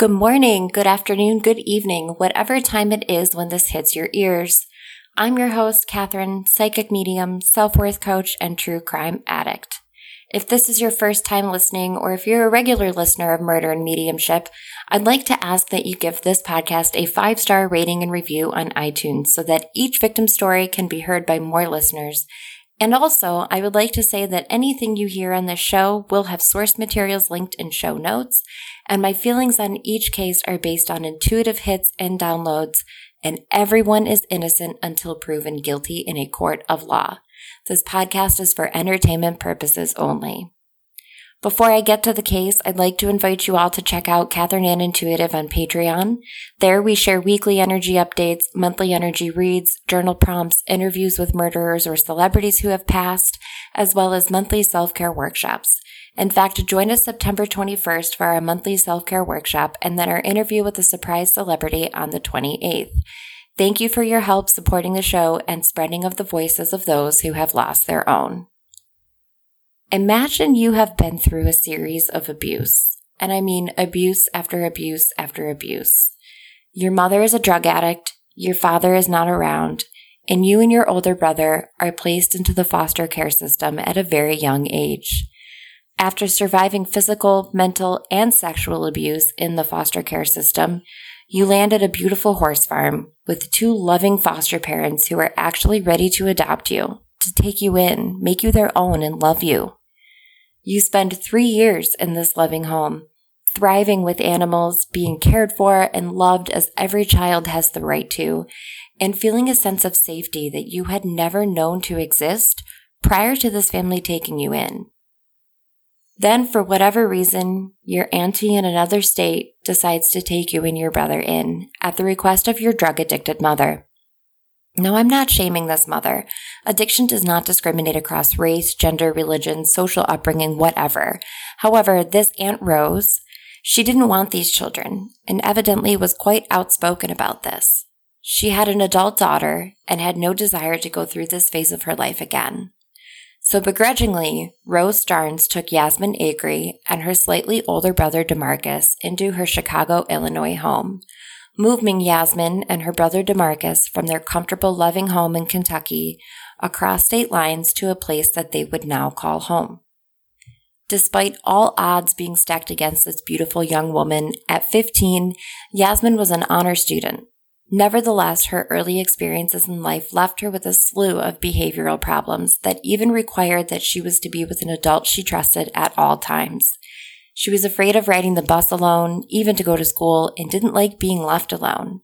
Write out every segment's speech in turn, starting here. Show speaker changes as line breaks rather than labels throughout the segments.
Good morning, good afternoon, good evening, whatever time it is when this hits your ears. I'm your host, Catherine, psychic medium, self worth coach, and true crime addict. If this is your first time listening, or if you're a regular listener of Murder and Mediumship, I'd like to ask that you give this podcast a five star rating and review on iTunes so that each victim story can be heard by more listeners and also, I would like to say that anything you hear on this show will have source materials linked in show notes, and my feelings on each case are based on intuitive hits and downloads, and everyone is innocent until proven guilty in a court of law. This podcast is for entertainment purposes only. Before I get to the case, I'd like to invite you all to check out Catherine Ann Intuitive on Patreon. There we share weekly energy updates, monthly energy reads, journal prompts, interviews with murderers or celebrities who have passed, as well as monthly self-care workshops. In fact, join us September 21st for our monthly self-care workshop and then our interview with a surprise celebrity on the 28th. Thank you for your help supporting the show and spreading of the voices of those who have lost their own. Imagine you have been through a series of abuse. And I mean abuse after abuse after abuse. Your mother is a drug addict, your father is not around, and you and your older brother are placed into the foster care system at a very young age. After surviving physical, mental, and sexual abuse in the foster care system, you land at a beautiful horse farm with two loving foster parents who are actually ready to adopt you, to take you in, make you their own, and love you. You spend three years in this loving home, thriving with animals, being cared for and loved as every child has the right to, and feeling a sense of safety that you had never known to exist prior to this family taking you in. Then, for whatever reason, your auntie in another state decides to take you and your brother in at the request of your drug addicted mother. No, I'm not shaming this mother. Addiction does not discriminate across race, gender, religion, social upbringing, whatever. However, this Aunt Rose, she didn't want these children and evidently was quite outspoken about this. She had an adult daughter and had no desire to go through this phase of her life again. So begrudgingly, Rose Starnes took Yasmin Acree and her slightly older brother Demarcus into her Chicago, Illinois home, moving Yasmin and her brother Demarcus from their comfortable, loving home in Kentucky across state lines to a place that they would now call home. Despite all odds being stacked against this beautiful young woman, at 15, Yasmin was an honor student. Nevertheless, her early experiences in life left her with a slew of behavioral problems that even required that she was to be with an adult she trusted at all times. She was afraid of riding the bus alone, even to go to school, and didn't like being left alone.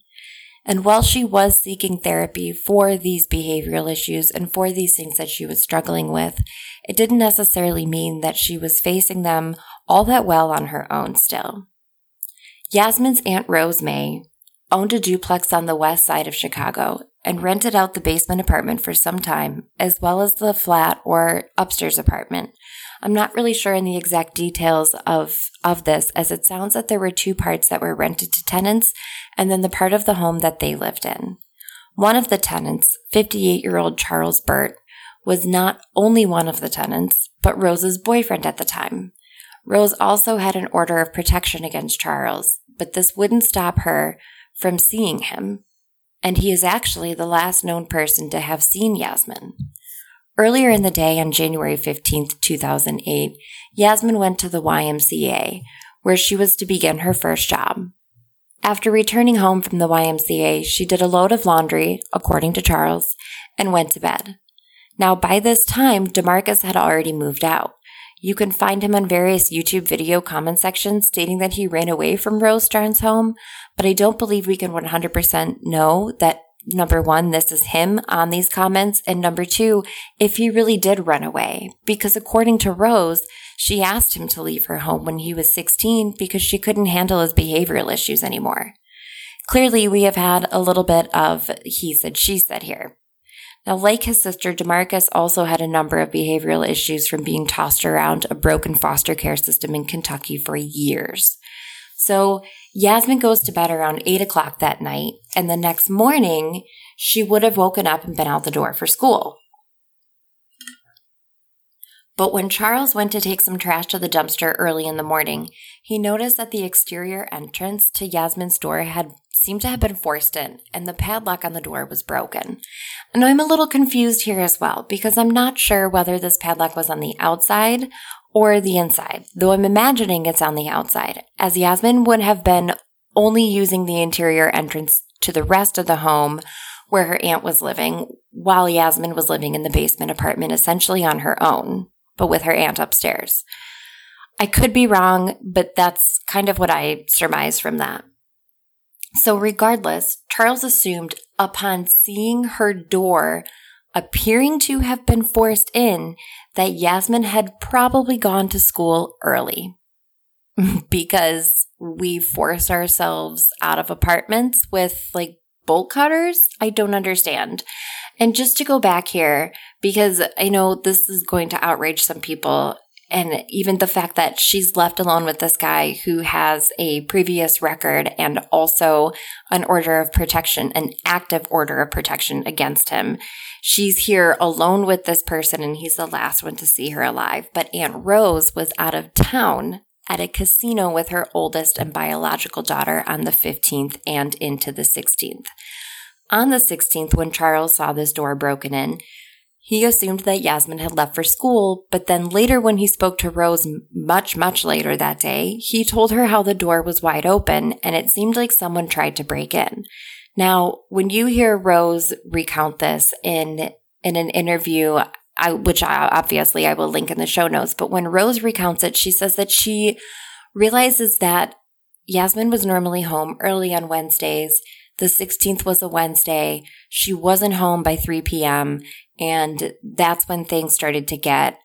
And while she was seeking therapy for these behavioral issues and for these things that she was struggling with, it didn't necessarily mean that she was facing them all that well on her own still. Yasmin's Aunt Rose May owned a duplex on the west side of Chicago and rented out the basement apartment for some time, as well as the flat or upstairs apartment, I'm not really sure in the exact details of, of this, as it sounds that there were two parts that were rented to tenants and then the part of the home that they lived in. One of the tenants, 58 year old Charles Burt, was not only one of the tenants, but Rose's boyfriend at the time. Rose also had an order of protection against Charles, but this wouldn't stop her from seeing him. And he is actually the last known person to have seen Yasmin. Earlier in the day on January 15th, 2008, Yasmin went to the YMCA, where she was to begin her first job. After returning home from the YMCA, she did a load of laundry, according to Charles, and went to bed. Now, by this time, Demarcus had already moved out. You can find him on various YouTube video comment sections stating that he ran away from Rose Starnes' home, but I don't believe we can 100% know that number one, this is him on these comments. And number two, if he really did run away. Because according to Rose, she asked him to leave her home when he was 16 because she couldn't handle his behavioral issues anymore. Clearly, we have had a little bit of he said, she said here. Now, like his sister, Demarcus also had a number of behavioral issues from being tossed around a broken foster care system in Kentucky for years. So Yasmin goes to bed around eight o'clock that night, and the next morning, she would have woken up and been out the door for school. But when Charles went to take some trash to the dumpster early in the morning, he noticed that the exterior entrance to Yasmin's door had seemed to have been forced in, and the padlock on the door was broken. And I'm a little confused here as well, because I'm not sure whether this padlock was on the outside or the inside, though I'm imagining it's on the outside, as Yasmin would have been only using the interior entrance to the rest of the home where her aunt was living, while Yasmin was living in the basement apartment essentially on her own but with her aunt upstairs. I could be wrong, but that's kind of what I surmise from that. So, regardless, Charles assumed upon seeing her door appearing to have been forced in that Yasmin had probably gone to school early because we force ourselves out of apartments with like bolt cutters. I don't understand. And just to go back here, because I know this is going to outrage some people, and even the fact that she's left alone with this guy who has a previous record and also an order of protection, an active order of protection against him. She's here alone with this person, and he's the last one to see her alive. But Aunt Rose was out of town at a casino with her oldest and biological daughter on the 15th and into the 16th. On the 16th, when Charles saw this door broken in, he assumed that Yasmin had left for school, but then later, when he spoke to Rose much, much later that day, he told her how the door was wide open and it seemed like someone tried to break in. Now, when you hear Rose recount this in, in an interview, I, which I, obviously I will link in the show notes, but when Rose recounts it, she says that she realizes that Yasmin was normally home early on Wednesdays the 16th was a Wednesday. She wasn't home by 3 p.m. And that's when things started to get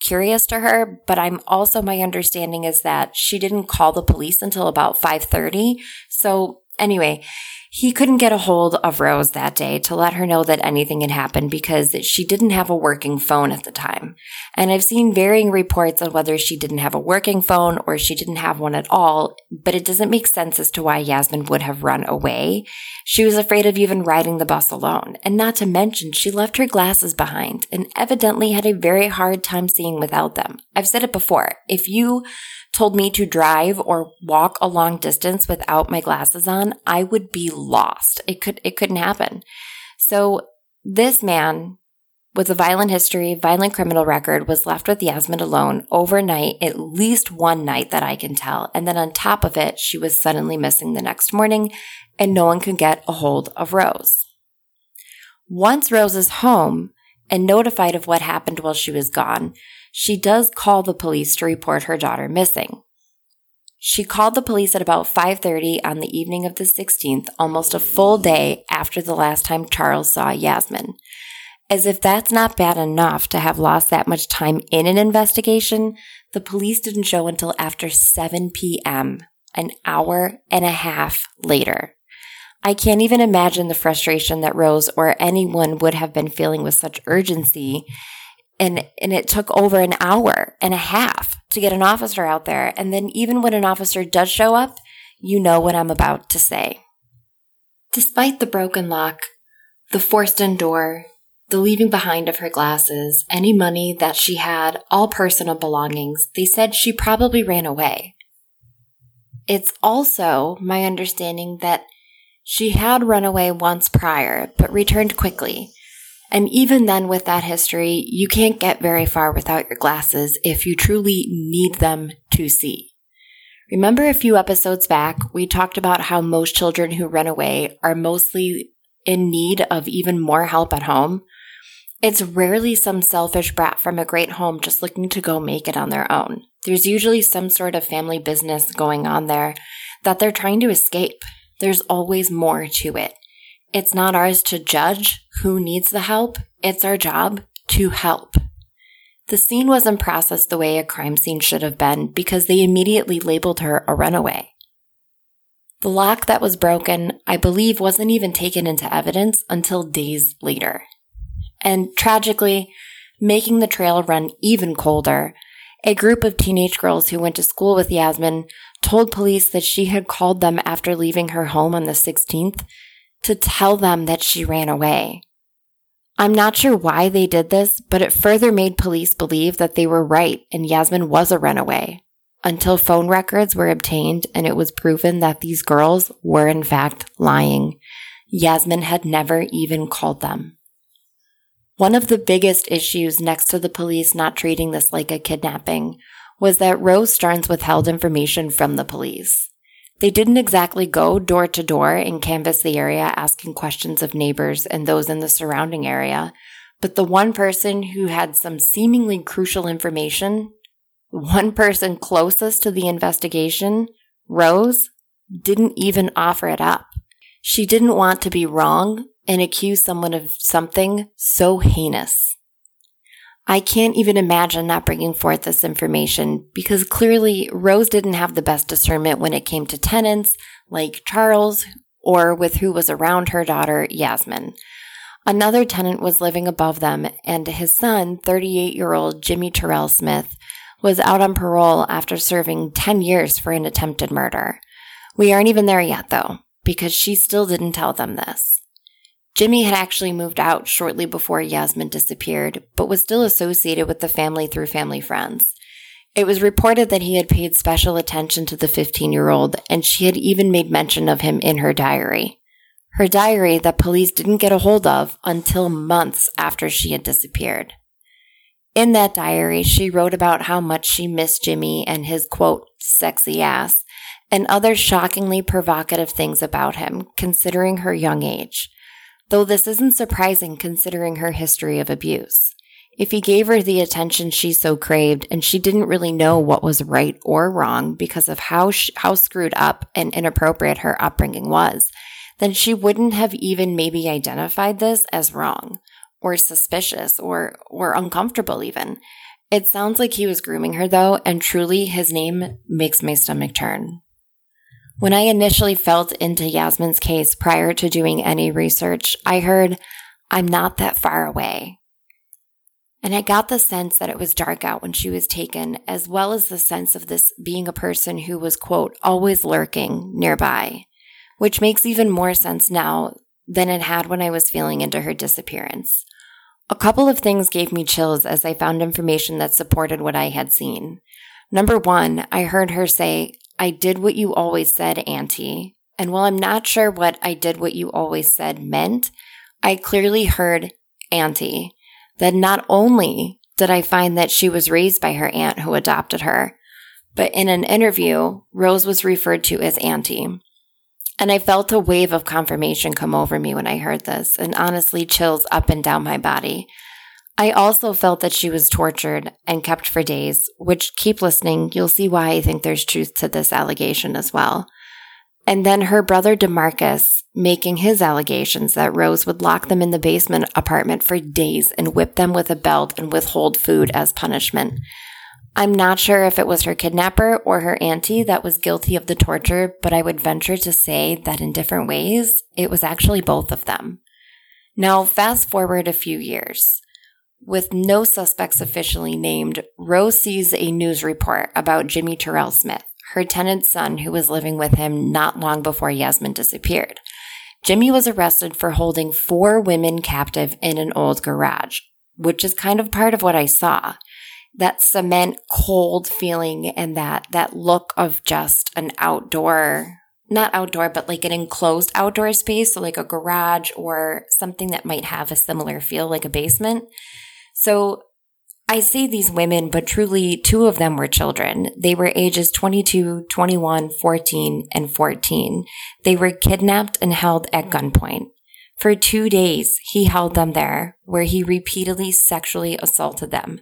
curious to her. But I'm also, my understanding is that she didn't call the police until about 530. So anyway, he couldn't get a hold of Rose that day to let her know that anything had happened because she didn't have a working phone at the time. And I've seen varying reports on whether she didn't have a working phone or she didn't have one at all, but it doesn't make sense as to why Yasmin would have run away. She was afraid of even riding the bus alone. And not to mention, she left her glasses behind and evidently had a very hard time seeing without them. I've said it before. If you told me to drive or walk a long distance without my glasses on, I would be lost. It could it couldn't happen. So this man with a violent history, violent criminal record was left with Yasmin alone overnight, at least one night that I can tell. And then on top of it, she was suddenly missing the next morning and no one could get a hold of Rose. Once Rose is home and notified of what happened while she was gone, she does call the police to report her daughter missing. She called the police at about 5:30 on the evening of the 16th, almost a full day after the last time Charles saw Yasmin. As if that's not bad enough to have lost that much time in an investigation, the police didn't show until after 7 p.m., an hour and a half later. I can't even imagine the frustration that Rose or anyone would have been feeling with such urgency and and it took over an hour and a half to get an officer out there. And then even when an officer does show up you know what i'm about to say. Despite the broken lock the forced in door the leaving behind of her glasses any money that she had all personal belongings they said she probably ran away. It's also my understanding that she had run away once prior but returned quickly and even then, with that history, you can't get very far without your glasses if you truly need them to see. Remember a few episodes back, we talked about how most children who run away are mostly in need of even more help at home? It's rarely some selfish brat from a great home just looking to go make it on their own. There's usually some sort of family business going on there that they're trying to escape. There's always more to it. It's not ours to judge who needs the help. It's our job to help. The scene wasn't processed the way a crime scene should have been because they immediately labeled her a runaway. The lock that was broken, I believe, wasn't even taken into evidence until days later. And tragically, making the trail run even colder, a group of teenage girls who went to school with Yasmin told police that she had called them after leaving her home on the 16th to tell them that she ran away. I'm not sure why they did this, but it further made police believe that they were right and Yasmin was a runaway until phone records were obtained and it was proven that these girls were in fact lying. Yasmin had never even called them. One of the biggest issues next to the police not treating this like a kidnapping was that Rose Starnes withheld information from the police. They didn't exactly go door to door and canvass the area asking questions of neighbors and those in the surrounding area, but the one person who had some seemingly crucial information, one person closest to the investigation, Rose, didn't even offer it up. She didn't want to be wrong and accuse someone of something so heinous. I can't even imagine not bringing forth this information because clearly Rose didn't have the best discernment when it came to tenants like Charles or with who was around her daughter, Yasmin. Another tenant was living above them, and his son, 38 year old Jimmy Terrell Smith, was out on parole after serving 10 years for an attempted murder. We aren't even there yet, though, because she still didn't tell them this. Jimmy had actually moved out shortly before Yasmin disappeared, but was still associated with the family through family friends. It was reported that he had paid special attention to the 15 year old, and she had even made mention of him in her diary. Her diary that police didn't get a hold of until months after she had disappeared. In that diary, she wrote about how much she missed Jimmy and his quote, sexy ass, and other shockingly provocative things about him, considering her young age though this isn't surprising considering her history of abuse. If he gave her the attention she so craved and she didn't really know what was right or wrong because of how how screwed up and inappropriate her upbringing was, then she wouldn't have even maybe identified this as wrong or suspicious or or uncomfortable even. It sounds like he was grooming her though, and truly his name makes my stomach turn. When I initially felt into Yasmin's case prior to doing any research, I heard, I'm not that far away. And I got the sense that it was dark out when she was taken, as well as the sense of this being a person who was, quote, always lurking nearby, which makes even more sense now than it had when I was feeling into her disappearance. A couple of things gave me chills as I found information that supported what I had seen. Number one, I heard her say, I did what you always said, Auntie. And while I'm not sure what I did what you always said meant, I clearly heard Auntie. That not only did I find that she was raised by her aunt who adopted her, but in an interview, Rose was referred to as Auntie. And I felt a wave of confirmation come over me when I heard this, and honestly, chills up and down my body. I also felt that she was tortured and kept for days, which keep listening, you'll see why I think there's truth to this allegation as well. And then her brother Demarcus making his allegations that Rose would lock them in the basement apartment for days and whip them with a belt and withhold food as punishment. I'm not sure if it was her kidnapper or her auntie that was guilty of the torture, but I would venture to say that in different ways, it was actually both of them. Now, fast forward a few years. With no suspects officially named, Rose sees a news report about Jimmy Terrell Smith, her tenant's son who was living with him not long before Yasmin disappeared. Jimmy was arrested for holding four women captive in an old garage, which is kind of part of what I saw. That cement cold feeling and that, that look of just an outdoor, not outdoor, but like an enclosed outdoor space, so like a garage or something that might have a similar feel like a basement. So I say these women, but truly two of them were children. They were ages 22, 21, 14, and 14. They were kidnapped and held at gunpoint. For two days, he held them there, where he repeatedly sexually assaulted them.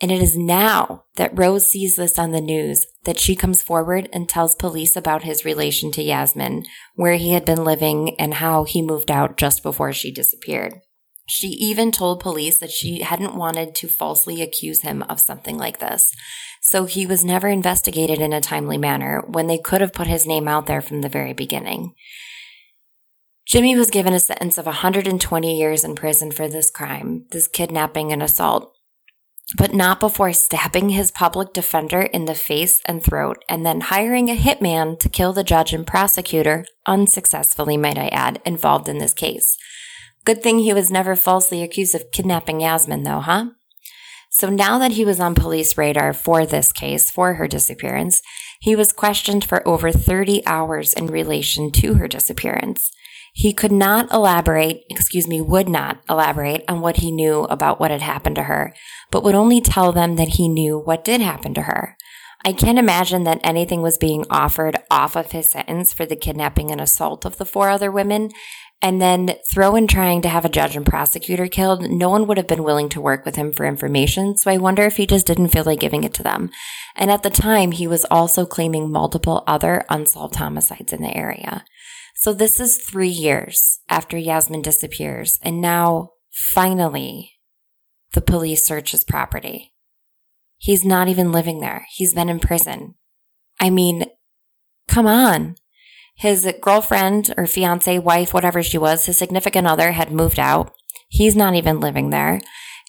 And it is now that Rose sees this on the news that she comes forward and tells police about his relation to Yasmin, where he had been living and how he moved out just before she disappeared. She even told police that she hadn't wanted to falsely accuse him of something like this. So he was never investigated in a timely manner when they could have put his name out there from the very beginning. Jimmy was given a sentence of 120 years in prison for this crime, this kidnapping and assault, but not before stabbing his public defender in the face and throat and then hiring a hitman to kill the judge and prosecutor, unsuccessfully, might I add, involved in this case. Good thing he was never falsely accused of kidnapping Yasmin, though, huh? So now that he was on police radar for this case, for her disappearance, he was questioned for over 30 hours in relation to her disappearance. He could not elaborate, excuse me, would not elaborate on what he knew about what had happened to her, but would only tell them that he knew what did happen to her. I can't imagine that anything was being offered off of his sentence for the kidnapping and assault of the four other women. And then throw in trying to have a judge and prosecutor killed. No one would have been willing to work with him for information. So I wonder if he just didn't feel like giving it to them. And at the time, he was also claiming multiple other unsolved homicides in the area. So this is three years after Yasmin disappears. And now, finally, the police search his property. He's not even living there. He's been in prison. I mean, come on. His girlfriend or fiance, wife, whatever she was, his significant other had moved out. He's not even living there.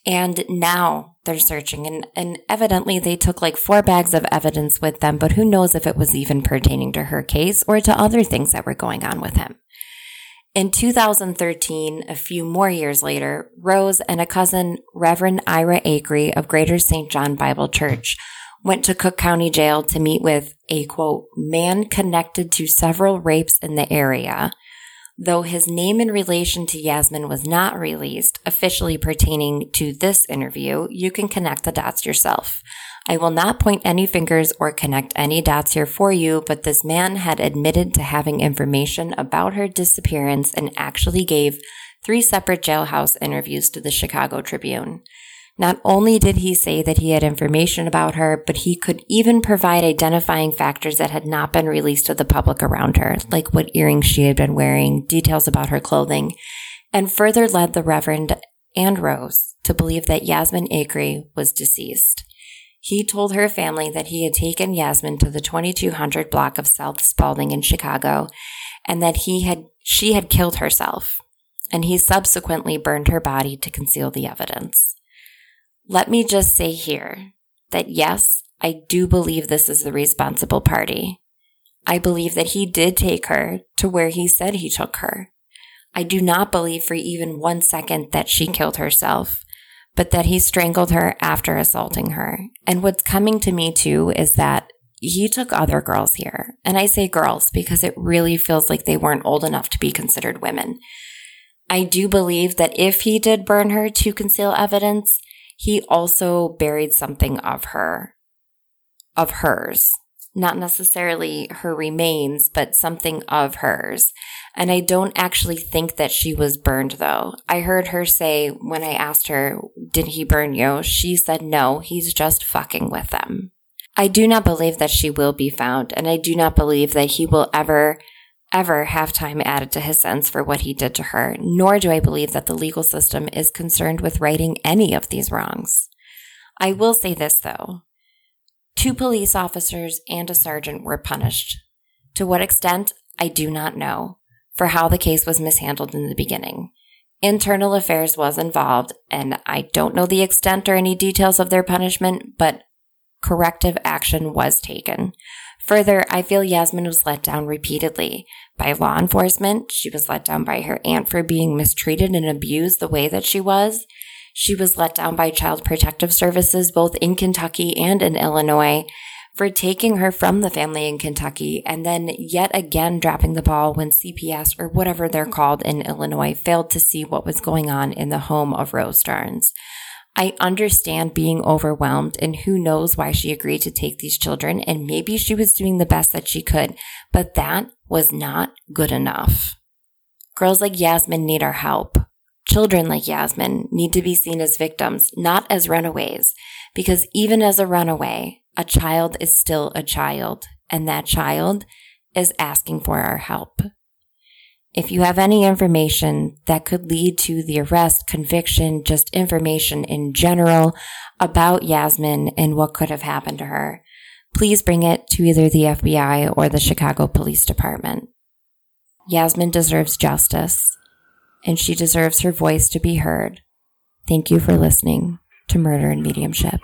And now they're searching and, and evidently they took like four bags of evidence with them, but who knows if it was even pertaining to her case or to other things that were going on with him. In 2013, a few more years later, Rose and a cousin, Reverend Ira Acree of Greater St. John Bible Church, went to Cook County Jail to meet with a quote, man connected to several rapes in the area. Though his name in relation to Yasmin was not released, officially pertaining to this interview, you can connect the dots yourself. I will not point any fingers or connect any dots here for you, but this man had admitted to having information about her disappearance and actually gave three separate jailhouse interviews to the Chicago Tribune. Not only did he say that he had information about her, but he could even provide identifying factors that had not been released to the public around her, like what earrings she had been wearing, details about her clothing, and further led the Reverend and Rose to believe that Yasmin Acree was deceased. He told her family that he had taken Yasmin to the 2200 block of South Spaulding in Chicago and that he had, she had killed herself. And he subsequently burned her body to conceal the evidence. Let me just say here that yes, I do believe this is the responsible party. I believe that he did take her to where he said he took her. I do not believe for even one second that she killed herself but that he strangled her after assaulting her. And what's coming to me too is that he took other girls here. And I say girls because it really feels like they weren't old enough to be considered women. I do believe that if he did burn her to conceal evidence, he also buried something of her, of hers not necessarily her remains, but something of hers. And I don't actually think that she was burned though. I heard her say when I asked her, did he burn you? She said, no, he's just fucking with them. I do not believe that she will be found, and I do not believe that he will ever, ever have time added to his sentence for what he did to her, nor do I believe that the legal system is concerned with righting any of these wrongs. I will say this though. Two police officers and a sergeant were punished. To what extent, I do not know, for how the case was mishandled in the beginning. Internal affairs was involved, and I don't know the extent or any details of their punishment, but corrective action was taken. Further, I feel Yasmin was let down repeatedly by law enforcement. She was let down by her aunt for being mistreated and abused the way that she was. She was let down by Child Protective Services, both in Kentucky and in Illinois, for taking her from the family in Kentucky and then yet again dropping the ball when CPS or whatever they're called in Illinois failed to see what was going on in the home of Rose Starnes. I understand being overwhelmed and who knows why she agreed to take these children and maybe she was doing the best that she could, but that was not good enough. Girls like Yasmin need our help. Children like Yasmin need to be seen as victims, not as runaways, because even as a runaway, a child is still a child, and that child is asking for our help. If you have any information that could lead to the arrest, conviction, just information in general about Yasmin and what could have happened to her, please bring it to either the FBI or the Chicago Police Department. Yasmin deserves justice and she deserves her voice to be heard. Thank you for listening to Murder and Mediumship.